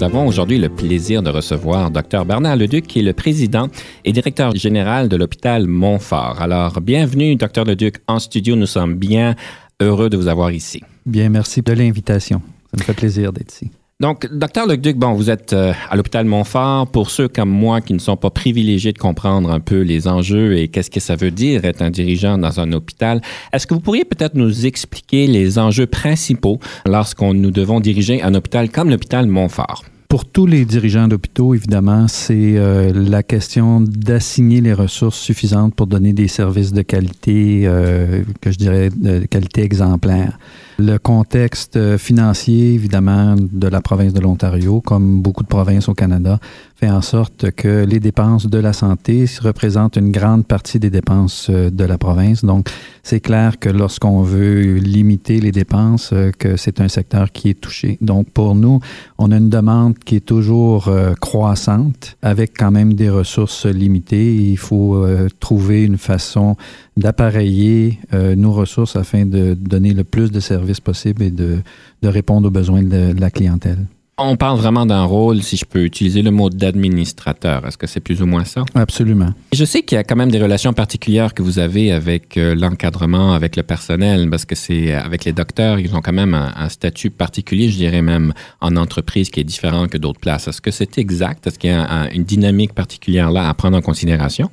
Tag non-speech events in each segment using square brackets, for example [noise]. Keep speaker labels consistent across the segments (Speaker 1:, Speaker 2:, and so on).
Speaker 1: Nous avons aujourd'hui le plaisir de recevoir Dr Bernard Leduc, qui est le président et directeur général de l'hôpital Montfort. Alors, bienvenue, Dr Leduc, en studio. Nous sommes bien heureux de vous avoir ici.
Speaker 2: Bien, merci de l'invitation. Ça me fait plaisir d'être ici.
Speaker 1: Donc, docteur Leduc, bon, vous êtes euh, à l'hôpital Montfort. Pour ceux comme moi qui ne sont pas privilégiés de comprendre un peu les enjeux et qu'est-ce que ça veut dire être un dirigeant dans un hôpital, est-ce que vous pourriez peut-être nous expliquer les enjeux principaux lorsqu'on nous devons diriger un hôpital comme l'hôpital Montfort?
Speaker 2: Pour tous les dirigeants d'hôpitaux, évidemment, c'est euh, la question d'assigner les ressources suffisantes pour donner des services de qualité, euh, que je dirais de qualité exemplaire. Le contexte euh, financier, évidemment, de la province de l'Ontario, comme beaucoup de provinces au Canada, fait en sorte que les dépenses de la santé représentent une grande partie des dépenses euh, de la province. Donc, c'est clair que lorsqu'on veut limiter les dépenses, euh, que c'est un secteur qui est touché. Donc, pour nous, on a une demande qui est toujours croissante, avec quand même des ressources limitées. Il faut trouver une façon d'appareiller nos ressources afin de donner le plus de services possible et de, répondre aux besoins de, la clientèle.
Speaker 1: On parle vraiment d'un rôle, si je peux utiliser le mot d'administrateur. Est-ce que c'est plus ou moins ça?
Speaker 2: Absolument.
Speaker 1: Je sais qu'il y a quand même des relations particulières que vous avez avec euh, l'encadrement, avec le personnel, parce que c'est avec les docteurs, ils ont quand même un, statut particulier, je dirais même en entreprise qui est différent que d'autres places. Est-ce que c'est exact? Est-ce qu'il y a une dynamique particulière là à prendre en considération?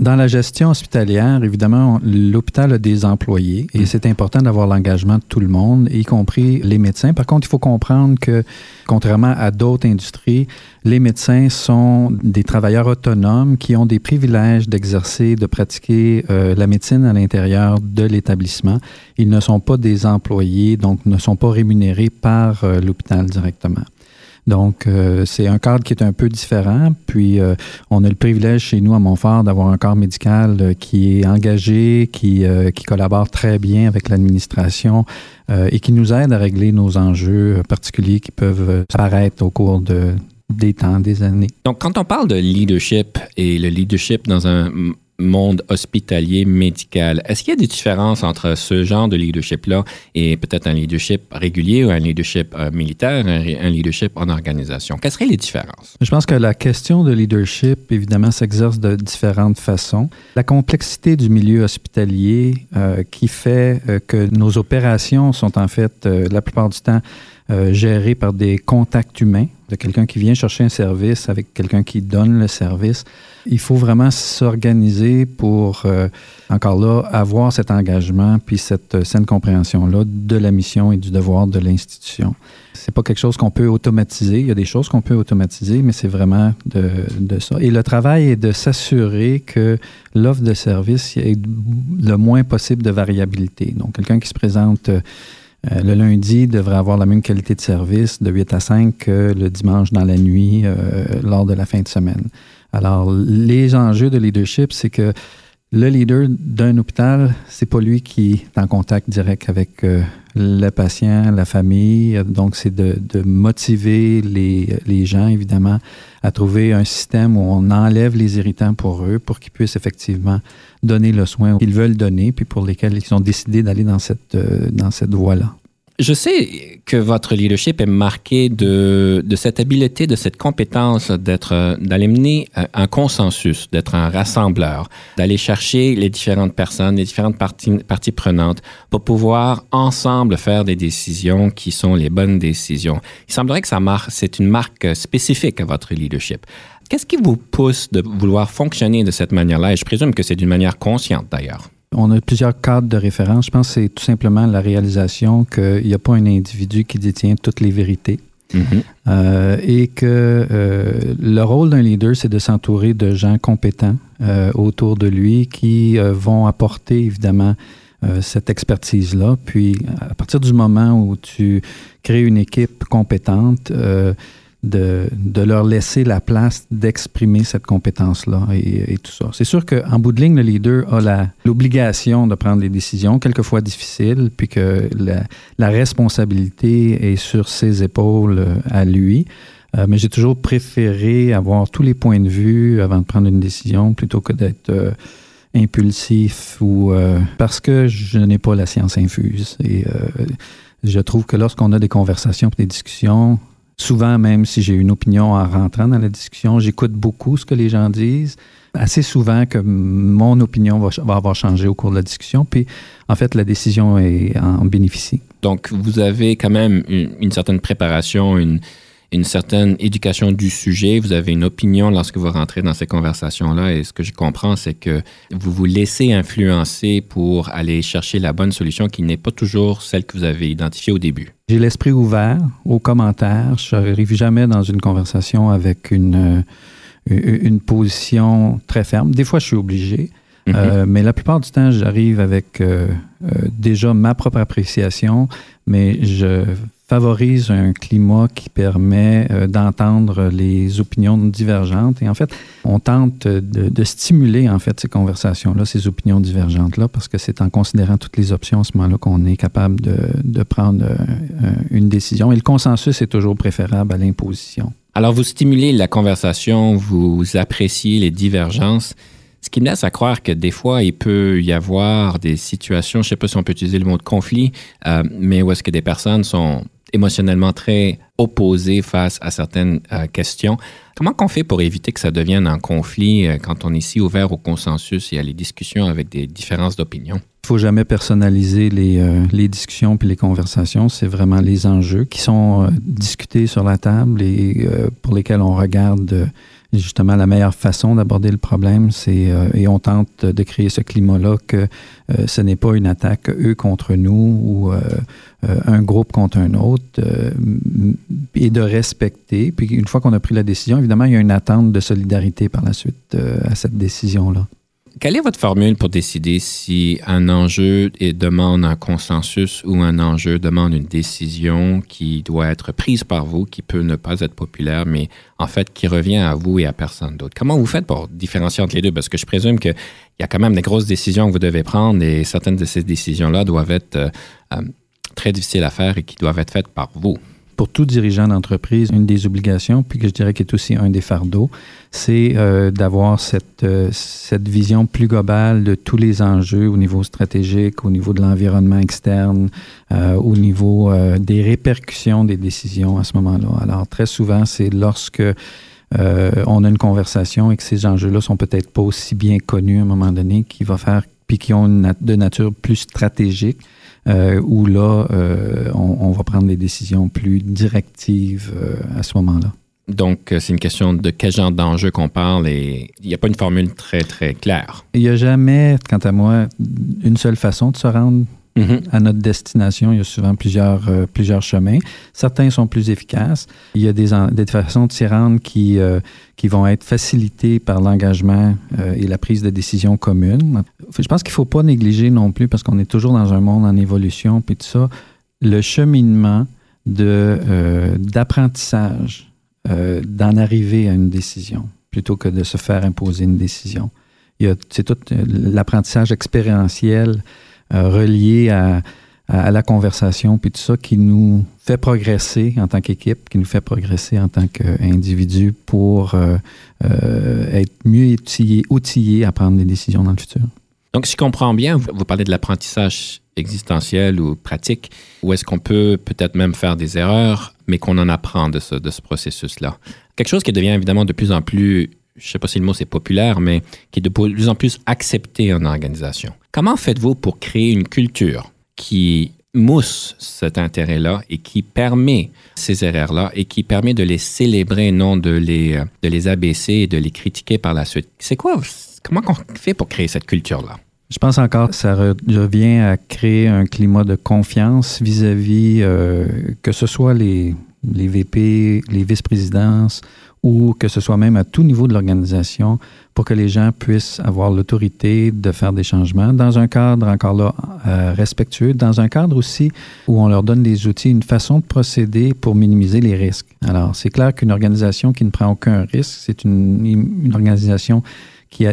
Speaker 2: Dans la gestion hospitalière, évidemment, l'hôpital a des employés et mm. c'est important d'avoir l'engagement de tout le monde, y compris les médecins. Par contre, il faut comprendre que, contrairement à d'autres industries, les médecins sont des travailleurs autonomes qui ont des privilèges d'exercer, de pratiquer euh, la médecine à l'intérieur de l'établissement. Ils ne sont pas des employés, donc ne sont pas rémunérés par euh, l'hôpital directement. Donc, euh, c'est un cadre qui est un peu différent. Puis, euh, on a le privilège chez nous à Montfort d'avoir un corps médical euh, qui est engagé, qui, qui collabore très bien avec l'administration et qui nous aide à régler nos enjeux particuliers qui peuvent apparaître au cours de, des temps, des années.
Speaker 1: Donc, quand on parle de leadership et le leadership dans un monde hospitalier médical. Est-ce qu'il y a des différences entre ce genre de leadership-là et peut-être un leadership régulier ou un leadership euh, militaire, un, leadership en organisation? Quelles seraient les différences?
Speaker 2: Je pense que la question de leadership, évidemment, s'exerce de différentes façons. La complexité du milieu hospitalier euh, qui fait euh, que nos opérations sont en fait, la plupart du temps, gérées par des contacts humains, de quelqu'un qui vient chercher un service avec quelqu'un qui donne le service. Il faut vraiment s'organiser pour, euh, encore là, avoir cet engagement puis cette saine compréhension-là de la mission et du devoir de l'institution. C'est pas quelque chose qu'on peut automatiser. Il y a des choses qu'on peut automatiser, mais c'est vraiment de, de, ça. Et le travail est de s'assurer que l'offre de service ait le moins possible de variabilité. Donc, quelqu'un qui se présente euh, le lundi devrait avoir la même qualité de service de 8 à 5 que le dimanche dans la nuit euh, lors de la fin de semaine. Alors, les enjeux de leadership, c'est que le leader d'un hôpital, c'est pas lui qui est en contact direct avec euh, le patient, la famille. Donc, c'est de, motiver les, gens, évidemment, à trouver un système où on enlève les irritants pour eux, pour qu'ils puissent effectivement donner le soin qu'ils veulent donner, puis pour lesquels ils ont décidé d'aller dans cette, euh, dans cette voie-là.
Speaker 1: Je sais que votre leadership est marqué de, de cette habileté, de cette compétence d'être, d'aller mener un consensus, d'être un rassembleur, d'aller chercher les différentes personnes, les différentes parties, parties prenantes pour pouvoir ensemble faire des décisions qui sont les bonnes décisions. Il semblerait que ça marque, c'est une marque spécifique à votre leadership. Qu'est-ce qui vous pousse de vouloir fonctionner de cette manière-là? Et je présume que c'est d'une manière consciente d'ailleurs.
Speaker 2: On a plusieurs cadres de référence. Je pense que c'est tout simplement la réalisation qu'il n'y a pas un individu qui détient toutes les vérités. Mm-hmm. Euh, et que euh, le rôle d'un leader, c'est de s'entourer de gens compétents euh, autour de lui qui vont apporter évidemment cette expertise-là. Puis, à partir du moment où tu crées une équipe compétente, de, de, leur laisser la place d'exprimer cette compétence-là et, tout ça. C'est sûr qu'en bout de ligne, le leader a l'obligation de prendre des décisions, quelquefois difficiles, puis que la, la responsabilité est sur ses épaules euh, à lui. Euh, mais j'ai toujours préféré avoir tous les points de vue avant de prendre une décision plutôt que d'être euh, impulsif ou euh, parce que je n'ai pas la science infuse. Et je trouve que lorsqu'on a des conversations des discussions, Souvent, même si j'ai une opinion en rentrant dans la discussion, j'écoute beaucoup ce que les gens disent. Assez souvent que mon opinion va, avoir changé au cours de la discussion, puis en fait, la décision est en bénéficie.
Speaker 1: Donc, vous avez quand même une certaine préparation, une, une certaine éducation du sujet, vous avez une opinion lorsque vous rentrez dans ces conversations-là. Et ce que je comprends, c'est que vous vous laissez influencer pour aller chercher la bonne solution qui n'est pas toujours celle que vous avez identifiée au début.
Speaker 2: J'ai l'esprit ouvert aux commentaires. Je n'arrive jamais dans une conversation avec une, euh, une position très ferme. Des fois, je suis obligé. Mm-hmm. Euh, mais la plupart du temps, j'arrive avec euh, déjà ma propre appréciation, mais je favorise un climat qui permet euh, d'entendre les opinions divergentes. Et en fait, on tente de, stimuler en fait ces conversations-là, ces opinions divergentes-là, parce que c'est en considérant toutes les options à ce moment-là qu'on est capable de, de prendre euh, une décision. Et le consensus est toujours préférable à l'imposition.
Speaker 1: Alors, vous stimulez la conversation, vous appréciez les divergences. Ce qui me laisse à croire que des fois, il peut y avoir des situations, je ne sais pas si on peut utiliser le mot de conflit, euh, mais où est-ce que des personnes sont émotionnellement très opposé face à certaines euh, questions. Comment qu'on fait pour éviter que ça devienne un conflit euh, quand on est si ouvert au consensus et à les discussions avec des différences d'opinion?
Speaker 2: Il faut jamais personnaliser les, euh, les discussions puis les conversations. C'est vraiment les enjeux qui sont discutés sur la table et pour lesquels on regarde justement la meilleure façon d'aborder le problème, c'est et on tente de créer ce climat-là que ce n'est pas une attaque eux contre nous ou euh, un groupe contre un autre euh, et de respecter. Puis une fois qu'on a pris la décision, évidemment, il y a une attente de solidarité par la suite euh, à cette décision-là.
Speaker 1: Quelle est votre formule pour décider si un enjeu demande un consensus ou un enjeu demande une décision qui doit être prise par vous, qui peut ne pas être populaire, mais en fait qui revient à vous et à personne d'autre? Comment vous faites pour différencier entre les deux? Parce que je présume qu'il y a quand même des grosses décisions que vous devez prendre et certaines de ces décisions-là doivent être très difficiles à faire et qui doivent être faites par vous.
Speaker 2: Pour tout dirigeant d'entreprise, une des obligations, puis que je dirais qui est aussi un des fardeaux, c'est euh, d'avoir cette, euh, cette vision plus globale de tous les enjeux au niveau stratégique, au niveau de l'environnement externe, euh, au niveau des répercussions des décisions à ce moment-là. Alors, très souvent, c'est lorsque on a une conversation et que ces enjeux-là sont peut-être pas aussi bien connus à un moment donné, qui va faire, puis qui ont une de nature plus stratégique, euh, où là, euh, on, va prendre des décisions plus directives euh, à ce moment-là.
Speaker 1: Donc, c'est une question de quel genre d'enjeu qu'on parle et il n'y a pas une formule très, très claire.
Speaker 2: Il n'y a jamais, quant à moi, une seule façon de se rendre Mm-hmm. à notre destination. Il y a souvent plusieurs, euh, plusieurs chemins. Certains sont plus efficaces. Il y a des, des façons de s'y rendre qui, euh, qui vont être facilitées par l'engagement euh, et la prise de décision commune. Je pense qu'il ne faut pas négliger non plus, parce qu'on est toujours dans un monde en évolution, puis tout ça, le cheminement de, d'apprentissage d'en arriver à une décision plutôt que de se faire imposer une décision. C'est tout l'apprentissage expérientiel euh, relié à, à, la conversation, puis tout ça qui nous fait progresser en tant qu'équipe, qui nous fait progresser en tant qu'individu pour euh, euh, être mieux outillé, outillé à prendre des décisions dans le futur.
Speaker 1: Donc, si je comprends bien, vous, parlez de l'apprentissage existentiel ou pratique, où est-ce qu'on peut peut-être même faire des erreurs, mais qu'on en apprend de ce, processus-là. Quelque chose qui devient évidemment de plus en plus je ne sais pas si le mot c'est populaire, mais qui est de plus en plus accepté en organisation. Comment faites-vous pour créer une culture qui mousse cet intérêt-là et qui permet ces erreurs-là et qui permet de les célébrer, non de les, de les abaisser et de les critiquer par la suite? C'est quoi, comment on fait pour créer cette culture-là?
Speaker 2: Je pense encore que ça revient à créer un climat de confiance vis-à-vis, euh, que ce soit les, les VP, les vice-présidences, ou que ce soit même à tout niveau de l'organisation, pour que les gens puissent avoir l'autorité de faire des changements dans un cadre encore là euh, respectueux, dans un cadre aussi où on leur donne des outils, une façon de procéder pour minimiser les risques. Alors, c'est clair qu'une organisation qui ne prend aucun risque, c'est une, une organisation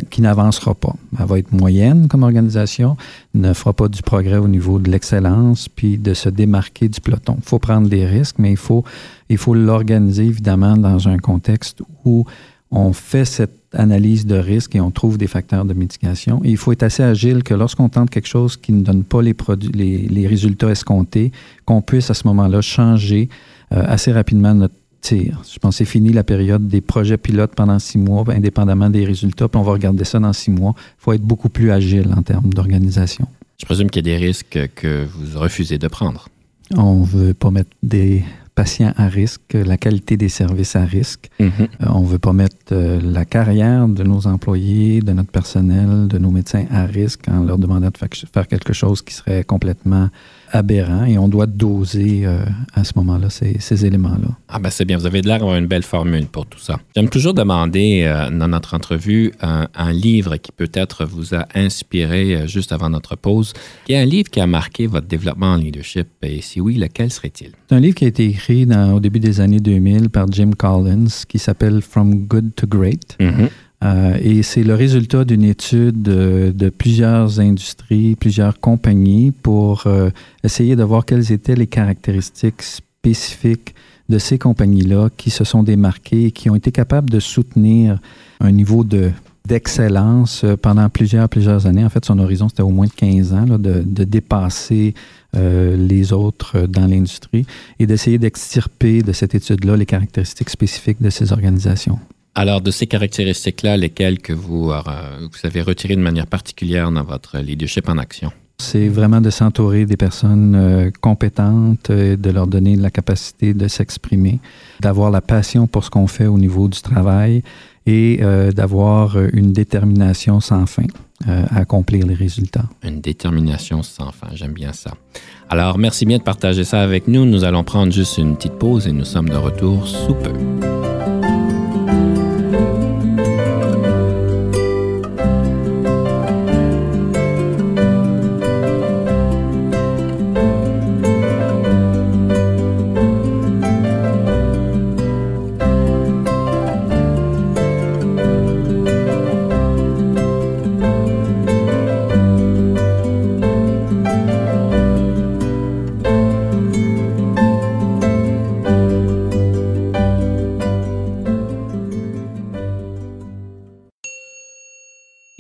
Speaker 2: qui, n'avancera pas. Elle va être moyenne comme organisation, ne fera pas du progrès au niveau de l'excellence, puis de se démarquer du peloton. Il faut prendre des risques, mais il faut, il faut l'organiser évidemment dans un contexte où on fait cette analyse de risque et on trouve des facteurs de mitigation. Il faut être assez agile que lorsqu'on tente quelque chose qui ne donne pas les, produits, les résultats escomptés, qu'on puisse à ce moment-là changer euh, assez rapidement notre je pense que c'est fini la période des projets pilotes pendant six mois, indépendamment des résultats, puis on va regarder ça dans six mois. Il faut être beaucoup plus agile en termes d'organisation.
Speaker 1: Je présume qu'il y a des risques que vous refusez de prendre.
Speaker 2: On ne veut pas mettre des patients à risque, la qualité des services à risque. Mm-hmm. Euh, on ne veut pas mettre euh, la carrière de nos employés, de notre personnel, de nos médecins à risque en leur demandant de faire quelque chose qui serait complètement aberrant et on doit doser euh, à ce moment-là ces, éléments-là.
Speaker 1: Ah ben c'est bien, vous avez de l'air d'avoir une belle formule pour tout ça. J'aime toujours demander euh, dans notre entrevue un, livre qui peut-être vous a inspiré euh, juste avant notre pause. Qui est un livre qui a marqué votre développement en leadership et si oui, lequel serait-il?
Speaker 2: C'est un livre qui a été écrit au début des années 2000 par Jim Collins qui s'appelle From Good to Great. Mm-hmm. Euh, et c'est le résultat d'une étude de, plusieurs industries, plusieurs compagnies pour euh, essayer de voir quelles étaient les caractéristiques spécifiques de ces compagnies-là qui se sont démarquées et qui ont été capables de soutenir un niveau de d'excellence euh, pendant plusieurs, plusieurs années. En fait, son horizon, c'était au moins de 15 ans, de, dépasser les autres dans l'industrie et d'essayer d'extirper de cette étude-là les caractéristiques spécifiques de ces organisations.
Speaker 1: Alors, de ces caractéristiques-là, lesquelles que vous, euh, vous avez retirées de manière particulière dans votre leadership en action?
Speaker 2: C'est vraiment de s'entourer des personnes euh, compétentes, euh, de leur donner la capacité de s'exprimer, d'avoir la passion pour ce qu'on fait au niveau du travail et d'avoir une détermination sans fin à accomplir les résultats.
Speaker 1: Une détermination sans fin, j'aime bien ça. Alors, merci bien de partager ça avec nous. Nous allons prendre juste une petite pause et nous sommes de retour sous peu.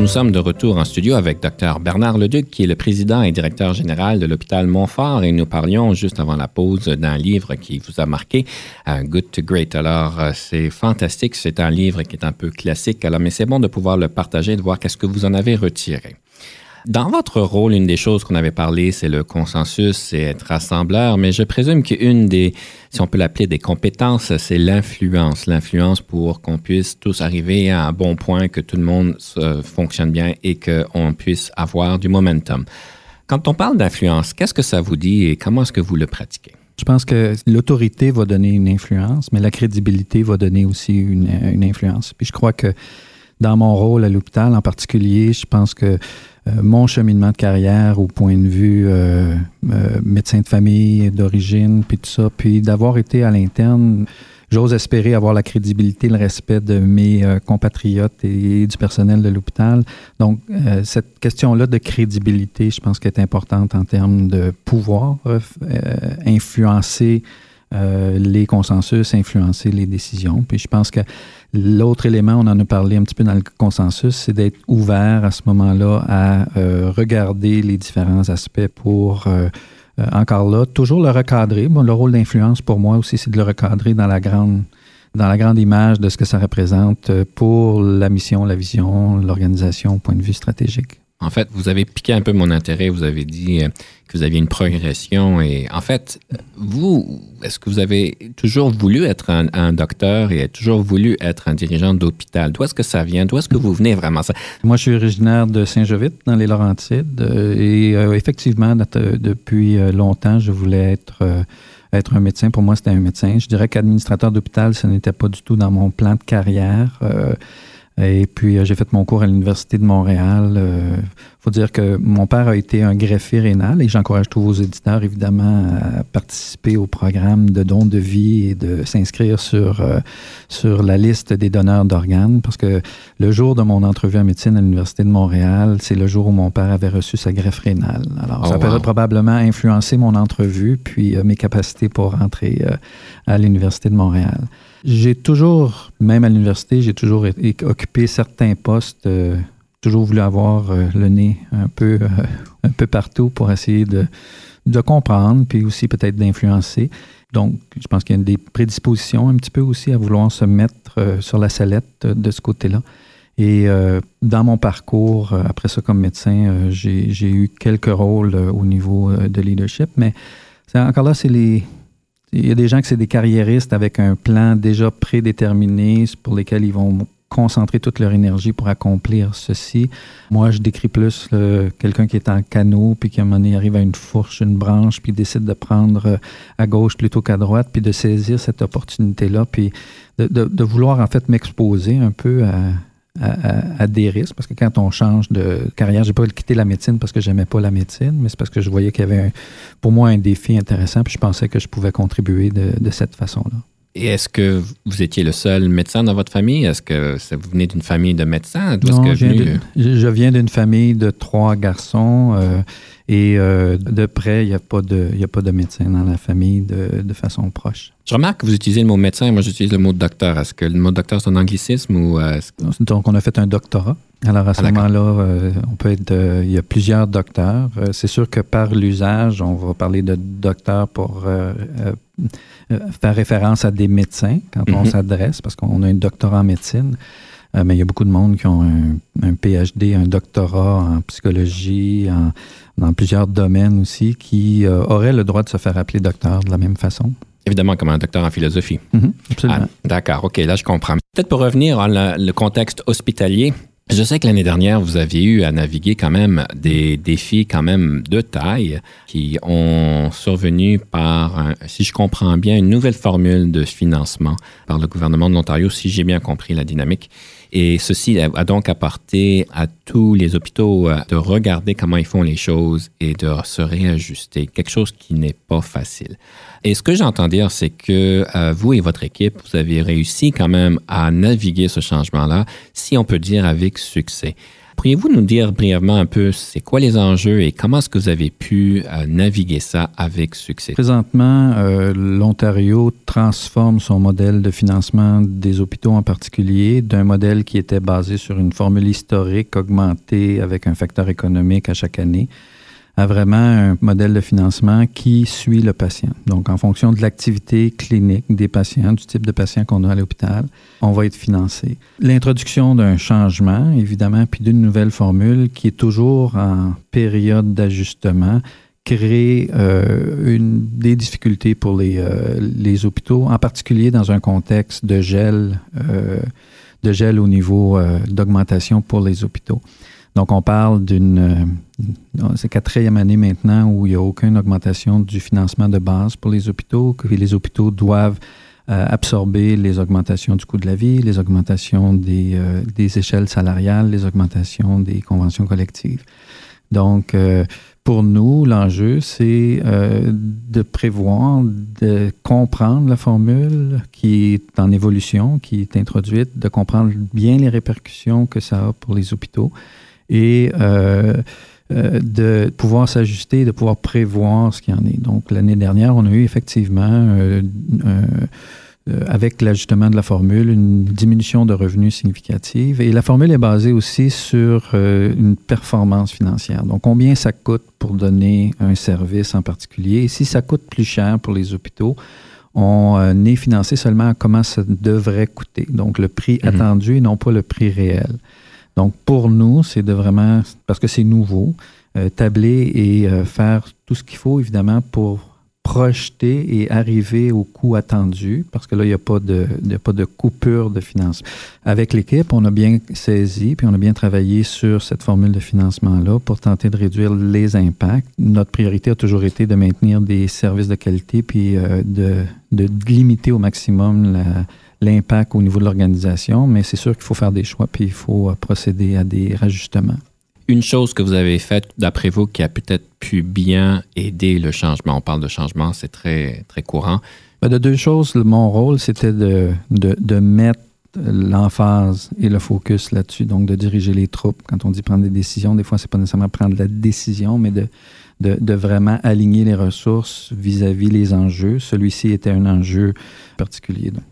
Speaker 1: Nous sommes de retour en studio avec Dr Bernard Leduc, qui est le président et directeur général de l'hôpital Montfort, et nous parlions juste avant la pause d'un livre qui vous a marqué, Good to Great. Alors, euh, c'est fantastique, c'est un livre qui est un peu classique, alors, mais c'est bon de pouvoir le partager, de voir qu'est-ce que vous en avez retiré. Dans votre rôle, une des choses qu'on avait parlé, c'est le consensus, c'est être rassembleur, mais je présume qu'une des, si on peut l'appeler des compétences, c'est l'influence. L'influence pour qu'on puisse tous arriver à un bon point, que tout le monde fonctionne bien et qu'on puisse avoir du momentum. Quand on parle d'influence, qu'est-ce que ça vous dit et comment est-ce que vous le pratiquez?
Speaker 2: Je pense que l'autorité va donner une influence, mais la crédibilité va donner aussi une, une influence. Puis je crois que dans mon rôle à l'hôpital en particulier, je pense que mon cheminement de carrière au point de vue euh, euh, médecin de famille d'origine, puis tout ça, puis d'avoir été à l'interne, j'ose espérer avoir la crédibilité, le respect de mes compatriotes et, du personnel de l'hôpital. Donc, cette question-là de crédibilité, je pense qu'elle est importante en termes de pouvoir influencer les consensus, influencer les décisions. Puis je pense que L'autre élément, on en a parlé un petit peu dans le consensus, c'est d'être ouvert à ce moment-là à euh, regarder les différents aspects pour, euh, euh, encore là, toujours le recadrer. Bon, le rôle d'influence pour moi aussi, c'est de le recadrer dans la grande dans la grande image de ce que ça représente pour la mission, la vision, l'organisation au point de vue stratégique.
Speaker 1: En fait, vous avez piqué un peu mon intérêt. Vous avez dit que vous aviez une progression et en fait, vous, est-ce que vous avez toujours voulu être un, docteur et toujours voulu être un dirigeant d'hôpital? D'où est-ce que ça vient? D'où est-ce que vous venez vraiment? Ça?
Speaker 2: Moi, je suis originaire de Saint-Jovite, dans les Laurentides. Euh, et euh, effectivement, depuis euh, longtemps, je voulais être un médecin. Pour moi, c'était un médecin. Je dirais qu'administrateur d'hôpital, ce n'était pas du tout dans mon plan de carrière. Et puis, euh, j'ai fait mon cours à l'Université de Montréal. Il euh, faut dire que mon père a été un greffier rénal et j'encourage tous vos éditeurs, évidemment, à participer au programme de dons de vie et de s'inscrire sur, euh, sur la liste des donneurs d'organes parce que le jour de mon entrevue en médecine à l'Université de Montréal, c'est le jour où mon père avait reçu sa greffe rénale. Alors, ça oh, a probablement influencé mon entrevue puis mes capacités pour rentrer à l'Université de Montréal. J'ai toujours, même à l'université, j'ai toujours occupé certains postes, euh, toujours voulu avoir euh, le nez un peu, euh, [laughs] un peu partout pour essayer de, de comprendre, puis aussi peut-être d'influencer. Donc, je pense qu'il y a des prédispositions un petit peu aussi à vouloir se mettre sur la sellette de ce côté-là. Et dans mon parcours, après ça comme médecin, j'ai eu quelques rôles au niveau de leadership, mais encore là, c'est les, il y a des gens qui c'est des carriéristes avec un plan déjà prédéterminé pour lesquels ils vont concentrer toute leur énergie pour accomplir ceci. Moi, je décris plus quelqu'un qui est en canot, puis qui à un moment donné arrive à une fourche, une branche, puis décide de prendre euh, à gauche plutôt qu'à droite, puis de saisir cette opportunité-là, puis de, de, vouloir en fait m'exposer un peu à, à, des risques, parce que quand on change de carrière, j'ai pas quitté la médecine parce que j'aimais pas la médecine, mais c'est parce que je voyais qu'il y avait pour moi un défi intéressant, puis je pensais que je pouvais contribuer de cette façon-là.
Speaker 1: Et est-ce que vous étiez le seul médecin dans votre famille? Est-ce que vous venez d'une famille de médecins?
Speaker 2: Non, que je, viens d'une famille de trois garçons. Euh, et euh, de près, il n'y a, pas de, a pas de médecin dans la famille de, de, façon proche.
Speaker 1: Je remarque que vous utilisez le mot médecin, moi j'utilise le mot docteur. Est-ce que le mot docteur c'est un anglicisme ou... Euh,
Speaker 2: Donc on a fait un doctorat. Alors à ce ah, moment-là, on peut être, il y a plusieurs docteurs. c'est sûr que par l'usage, on va parler de docteur pour faire référence à des médecins quand on mhm. s'adresse, parce qu'on a un doctorat en médecine. Euh, mais il y a beaucoup de monde qui ont un, PhD, un doctorat en psychologie, en, dans plusieurs domaines aussi, qui euh, auraient le droit de se faire appeler docteur de la même façon.
Speaker 1: Évidemment, comme un docteur en philosophie.
Speaker 2: Mhm, absolument. Ah,
Speaker 1: d'accord, OK, là je comprends. Peut-être pour revenir à le contexte hospitalier, je sais que l'année dernière, vous aviez eu à naviguer quand même des défis quand même de taille qui ont survenu par, si je comprends bien, une nouvelle formule de financement par le gouvernement de l'Ontario, si j'ai bien compris la dynamique. Et ceci a donc apporté à tous les hôpitaux euh, de regarder comment ils font les choses et de se réajuster, quelque chose qui n'est pas facile. Et ce que j'entends dire, c'est que euh, vous et votre équipe, vous avez réussi quand même à naviguer ce changement-là, si on peut dire avec succès. Pourriez-vous nous dire brièvement un peu c'est quoi les enjeux et comment est-ce que vous avez pu euh, naviguer ça avec succès?
Speaker 2: Présentement, euh, l'Ontario transforme son modèle de financement des hôpitaux en particulier d'un modèle qui était basé sur une formule historique augmentée avec un facteur économique à chaque année à vraiment un modèle de financement qui suit le patient. Donc, en fonction de l'activité clinique des patients, du type de patient qu'on a à l'hôpital, on va être financé. L'introduction d'un changement, évidemment, puis d'une nouvelle formule qui est toujours en période d'ajustement, crée euh, une, des difficultés pour les, euh, les hôpitaux, en particulier dans un contexte de gel, euh, de gel au niveau d'augmentation pour les hôpitaux. Donc, on parle d'une. Euh, c'est quatrième année maintenant où il n'y a aucune augmentation du financement de base pour les hôpitaux, que les hôpitaux doivent euh, absorber les augmentations du coût de la vie, les augmentations des, euh, des échelles salariales, les augmentations des conventions collectives. Donc, pour nous, l'enjeu, c'est de prévoir, de comprendre la formule qui est en évolution, qui est introduite, de comprendre bien les répercussions que ça a pour les hôpitaux et euh, euh, de pouvoir s'ajuster, de pouvoir prévoir ce qu'il y en est. Donc, l'année dernière, on a eu effectivement, euh, avec l'ajustement de la formule, une diminution de revenus significative. Et la formule est basée aussi sur une performance financière. Donc, combien ça coûte pour donner un service en particulier? Et si ça coûte plus cher pour les hôpitaux, on est financé seulement à comment ça devrait coûter. Donc, le prix mm-hmm. attendu et non pas le prix réel. Donc, pour nous, c'est de vraiment, parce que c'est nouveau, euh, tabler et euh, faire tout ce qu'il faut, évidemment, pour projeter et arriver au coût attendu, parce que là, il n'y a, pas de, pas de coupure de financement. Avec l'équipe, on a bien saisi, puis on a bien travaillé sur cette formule de financement-là pour tenter de réduire les impacts. Notre priorité a toujours été de maintenir des services de qualité, puis euh, de, de, limiter au maximum l'impact au niveau de l'organisation, mais c'est sûr qu'il faut faire des choix, puis il faut euh, procéder à des rajustements
Speaker 1: une chose que vous avez faite, d'après vous, qui a peut-être pu bien aider le changement? On parle de changement, c'est très, très courant.
Speaker 2: Ben, de deux choses, mon rôle, c'était de, de, de, mettre l'emphase et le focus là-dessus, donc de diriger les troupes. Quand on dit prendre des décisions, des fois, c'est pas nécessairement prendre la décision, mais de, de, de vraiment aligner les ressources vis-à-vis les enjeux. Celui-ci était un enjeu particulier. Donc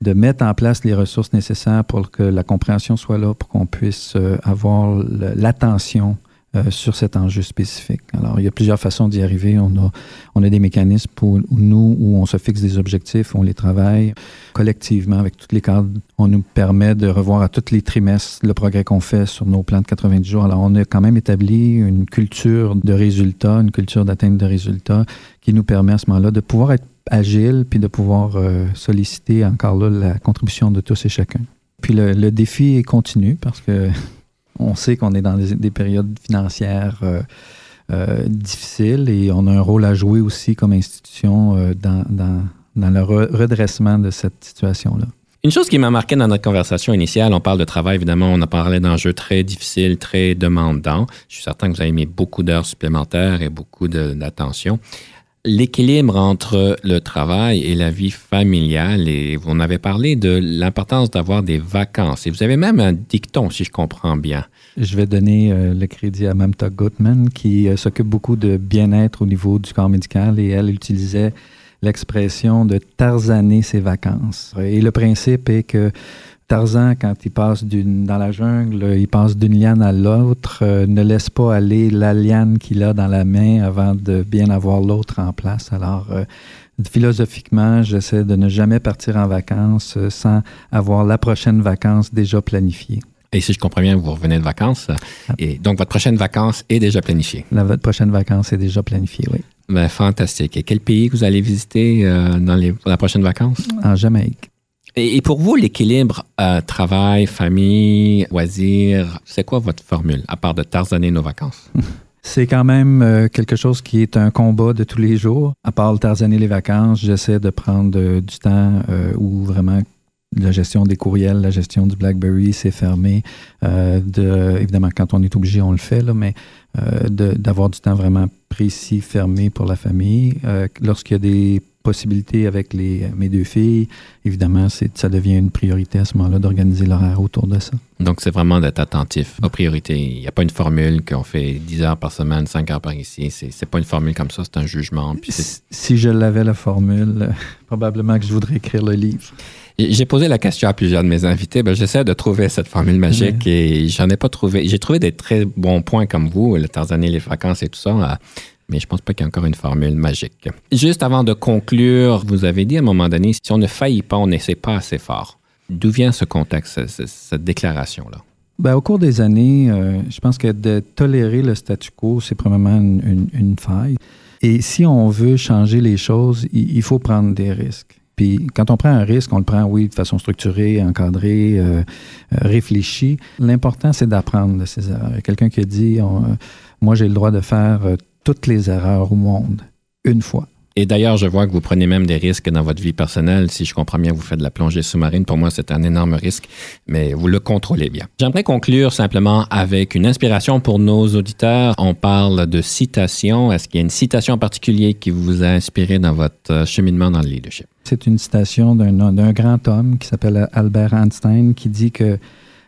Speaker 2: de mettre en place les ressources nécessaires pour que la compréhension soit là, pour qu'on puisse euh, avoir l'attention euh, sur cet enjeu spécifique. Alors, il y a plusieurs façons d'y arriver. On a, on a des mécanismes pour nous où on se fixe des objectifs, on les travaille collectivement avec tous les cadres. On nous permet de revoir à tous les trimestres le progrès qu'on fait sur nos plans de 90 jours. Alors, on a quand même établi une culture de résultats, une culture d'atteinte de résultats qui nous permet à ce moment-là de pouvoir être agile, puis de pouvoir euh, solliciter encore là la contribution de tous et chacun. Puis le, défi est continu parce que [laughs] on sait qu'on est dans des, périodes financières euh, euh, difficiles et on a un rôle à jouer aussi comme institution dans, dans, dans, le redressement de cette situation-là.
Speaker 1: Une chose qui m'a marqué dans notre conversation initiale, on parle de travail, évidemment, on a parlé d'enjeux très difficiles, très demandants. Je suis certain que vous avez mis beaucoup d'heures supplémentaires et beaucoup d'attention l'équilibre entre le travail et la vie familiale. Et vous en avez parlé de l'importance d'avoir des vacances. Et vous avez même un dicton, si je comprends bien.
Speaker 2: Je vais donner euh, le crédit à Mamta Gutman, qui euh, s'occupe beaucoup de bien-être au niveau du corps médical. Et elle utilisait l'expression de tarzaner ses vacances. Et le principe est que Tarzan, quand il passe dans la jungle, il passe d'une liane à l'autre, euh, ne laisse pas aller la liane qu'il a dans la main avant de bien avoir l'autre en place. Alors, euh, philosophiquement, j'essaie de ne jamais partir en vacances euh, sans avoir la prochaine vacance déjà planifiée.
Speaker 1: Et si je comprends bien, vous revenez de vacances. Ah. Et donc, votre prochaine vacance est déjà planifiée.
Speaker 2: La, votre prochaine vacance est déjà planifiée, oui.
Speaker 1: Ben, fantastique. Et quel pays vous allez visiter dans les, pour la prochaine vacance?
Speaker 2: En Jamaïque.
Speaker 1: Et, pour vous, l'équilibre euh, travail, famille, loisirs, c'est quoi votre formule, à part de tarzaner nos vacances? [laughs]
Speaker 2: C'est quand même euh, quelque chose qui est un combat de tous les jours. À part le tarzaner les vacances, j'essaie de prendre euh, du temps où vraiment la gestion des courriels, la gestion du BlackBerry, c'est fermé. de, évidemment, quand on est obligé, on le fait, là, mais d'avoir du temps vraiment précis, fermé pour la famille. Lorsqu'il y a des possibilité avec les, mes deux filles, évidemment, ça devient une priorité à ce moment-là d'organiser l'horaire autour de ça.
Speaker 1: Donc, c'est vraiment d'être attentif aux priorités. Il n'y a pas une formule qu'on fait 10 heures par semaine, 5 heures par ici. C'est, n'est pas une formule comme ça, c'est un jugement.
Speaker 2: si je l'avais, la formule, [laughs] probablement que je voudrais écrire le livre.
Speaker 1: J'ai posé la question à plusieurs de mes invités. Ben, j'essaie de trouver cette formule magique et j'en ai pas trouvé. J'ai trouvé des très bons points comme vous, le Tanzanie, les vacances et tout ça mais je pense pas qu'il y ait encore une formule magique. Juste avant de conclure, vous avez dit à un moment donné, si on ne faillit pas, on n'essaie pas assez fort. D'où vient ce contexte, cette, déclaration-là?
Speaker 2: Ben, au cours des années, euh, je pense que de tolérer le statu quo, c'est probablement une, faille. Et si on veut changer les choses, il, faut prendre des risques. Puis quand on prend un risque, on le prend, oui, de façon structurée, encadrée, euh, euh, réfléchie. L'important, c'est d'apprendre de ces erreurs. Il y a quelqu'un qui a dit, moi, j'ai le droit de faire toutes les erreurs au monde une fois.
Speaker 1: Et d'ailleurs, je vois que vous prenez même des risques dans votre vie personnelle. Si je comprends bien, vous faites de la plongée sous-marine. Pour moi, c'est un énorme risque, mais vous le contrôlez bien. J'aimerais conclure simplement avec une inspiration pour nos auditeurs. On parle de citation. Est-ce qu'il y a une citation en particulier qui vous a inspiré dans votre euh, cheminement dans le leadership?
Speaker 2: C'est une citation d'un grand homme qui s'appelle Albert Einstein qui dit que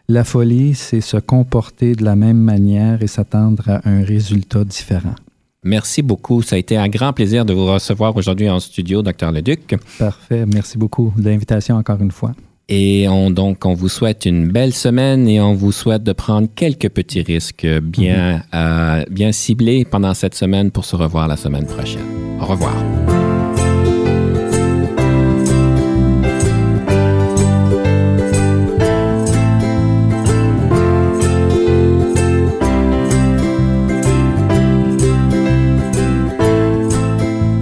Speaker 2: la folie, c'est se comporter de la même manière et s'attendre à un résultat différent.
Speaker 1: Merci beaucoup. Ça a été un grand plaisir de vous recevoir aujourd'hui en studio, Dr. Leduc.
Speaker 2: Parfait. Merci beaucoup de l'invitation encore une fois.
Speaker 1: Et on, donc, on vous souhaite une belle semaine et on vous souhaite de prendre quelques petits risques bien, mhm. euh, bien ciblés pendant cette semaine pour se revoir la semaine prochaine. Au revoir.